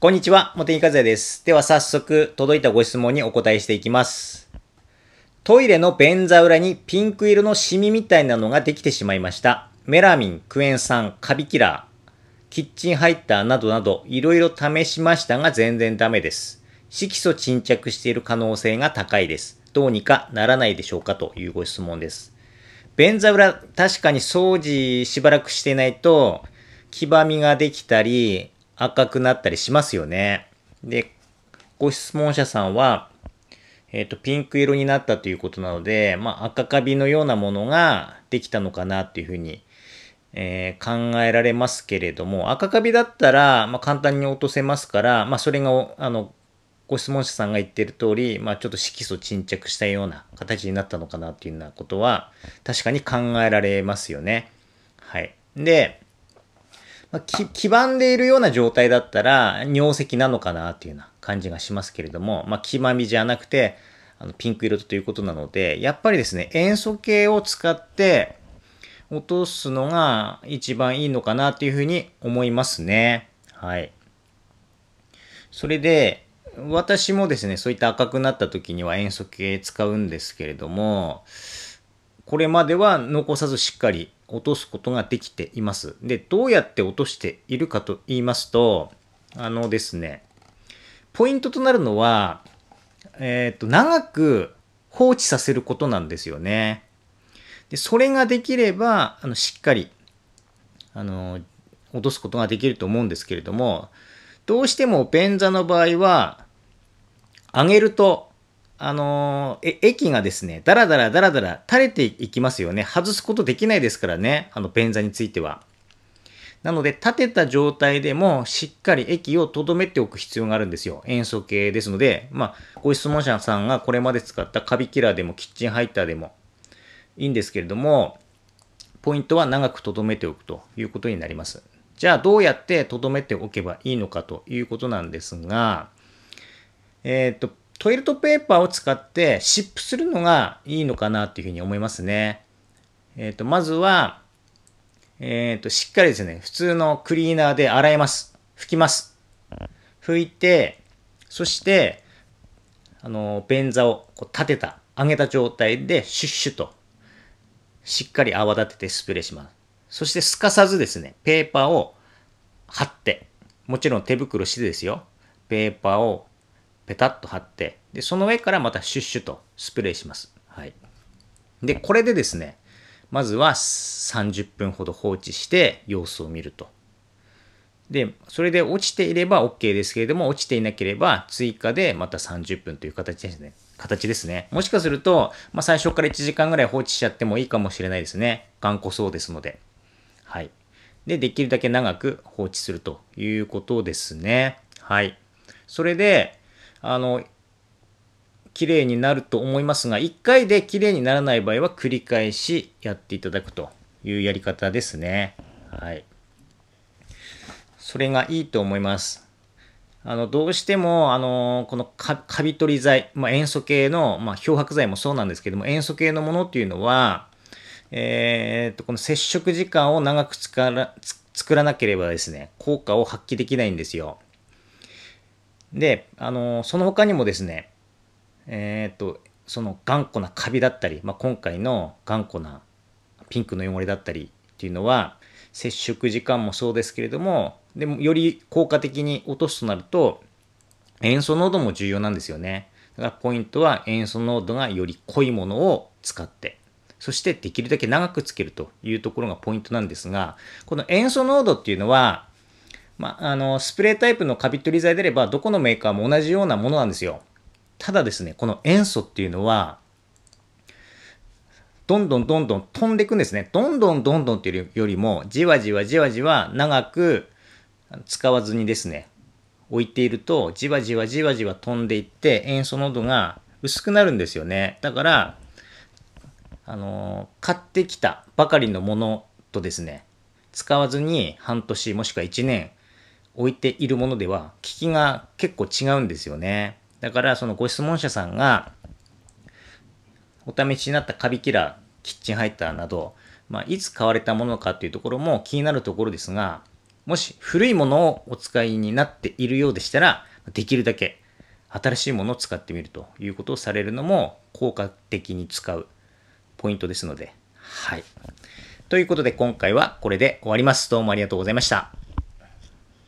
こんにちは、茂木和也です。では早速、届いたご質問にお答えしていきます。トイレの便座裏にピンク色のシミみたいなのができてしまいました。メラミン、クエン酸、カビキラー、キッチンハイターなどなど、いろいろ試しましたが全然ダメです。色素沈着している可能性が高いです。どうにかならないでしょうか？というご質問です。便座裏、確かに掃除しばらくしてないと、黄ばみができたり、赤くなったりしますよね。で、ご質問者さんは、えっ、と、ピンク色になったということなので、まあ、赤カビのようなものができたのかなっていうふうに、えー考えられますけれども、赤カビだったら、まあ、簡単に落とせますから、まあ、それが、あの、ご質問者さんが言ってる通り、まあ、ちょっと色素沈着したような形になったのかなっていうようなことは、確かに考えられますよね。はい。で、まあ、き黄ばんでいるような状態だったら尿石なのかなっていうような感じがしますけれども、まあ、黄ばみじゃなくてあのピンク色ということなのでやっぱりですね塩素系を使って落とすのが一番いいのかなっていうふうに思いますね。はい。それで私もですねそういった赤くなった時には塩素系使うんですけれどもこれまでは残さずしっかり落とすことができています。で、どうやって落としているかと言いますと、あのですね、ポイントとなるのは、えっ、と、長く放置させることなんですよね。で、それができれば、あの、しっかり、あの、落とすことができると思うんですけれども、どうしても便座の場合は、上げると、あのーえ、液がですね、だらだらだらだら垂れていきますよね。外すことできないですからね、あの便座については。なので、立てた状態でもしっかり液を留めておく必要があるんですよ。塩素系ですので、まあ、ご質問者さんがこれまで使ったカビキラーでもキッチンハイターでもいいんですけれども、ポイントは長く留めておくということになります。じゃあ、どうやって留めておけばいいのかということなんですが、えっ、と、トイレットペーパーを使って湿布するのがいいのかなっていうふうに思いますね。えっ、と、まずは、えっ、と、しっかりですね、普通のクリーナーで洗います。拭きます。拭いて、そして、あの、便座をこう立てた、上げた状態でシュッシュと、しっかり泡立ててスプレーします。そしてすかさずですね、ペーパーを貼って、もちろん手袋してですよ、ペーパーをペタッと貼って、で、その上からまたシュッシュとスプレーします。はい。で、これでですね、まずは30分ほど放置して様子を見ると。で、それで落ちていれば OK ですけれども、落ちていなければ追加でまた30分という形ですね。形ですね。もしかすると、まあ、最初から1時間ぐらい放置しちゃってもいいかもしれないですね。頑固そうですので。はい。で、できるだけ長く放置するということですね。はい。それで、あの、綺麗になると思いますが、1回で綺麗にならない場合は繰り返しやっていただくというやり方ですね。はい。それがいいと思います。あの、どうしても、あの、このカビ取り剤、まあ、塩素系の、まあ、漂白剤もそうなんですけども、塩素系のものっていうのは、えーっと、この接触時間を長く使ら作らなければですね、効果を発揮できないんですよ。で、あの、その他にもですね、えーっと、その頑固なカビだったり、まあ、今回の頑固なピンクの汚れだったりっていうのは、接触時間もそうですけれども、でもより効果的に落とすとなると、塩素濃度も重要なんですよね。だからポイントは塩素濃度がより濃いものを使って、そしてできるだけ長くつけるというところがポイントなんですが、この塩素濃度っていうのは、まあ、あの、スプレータイプのカビ取り剤であれば、どこのメーカーも同じようなものなんですよ。ただですね、この塩素っていうのは、どんどんどんどん飛んでいくんですね。どんどんどんどんっていうよりも、じわじわじわじわ長く使わずにですね、置いていると、じわじわじわじわ飛んでいって、塩素濃度が薄くなるんですよね。だから、あの買ってきたばかりのものとですね、使わずに半年もしくは1年置いているものでは、効きが結構違うんですよね。だから、そのご質問者さんが、お試しになったカビキラー、キッチンハイターなど、まあ、いつ買われたものかっていうところも気になるところですが、もし古いものをお使いになっているようでしたら、できるだけ新しいものを使ってみるということをされるのも効果的に使うポイントですので、はい。ということで今回はこれで終わります。どうもありがとうございました。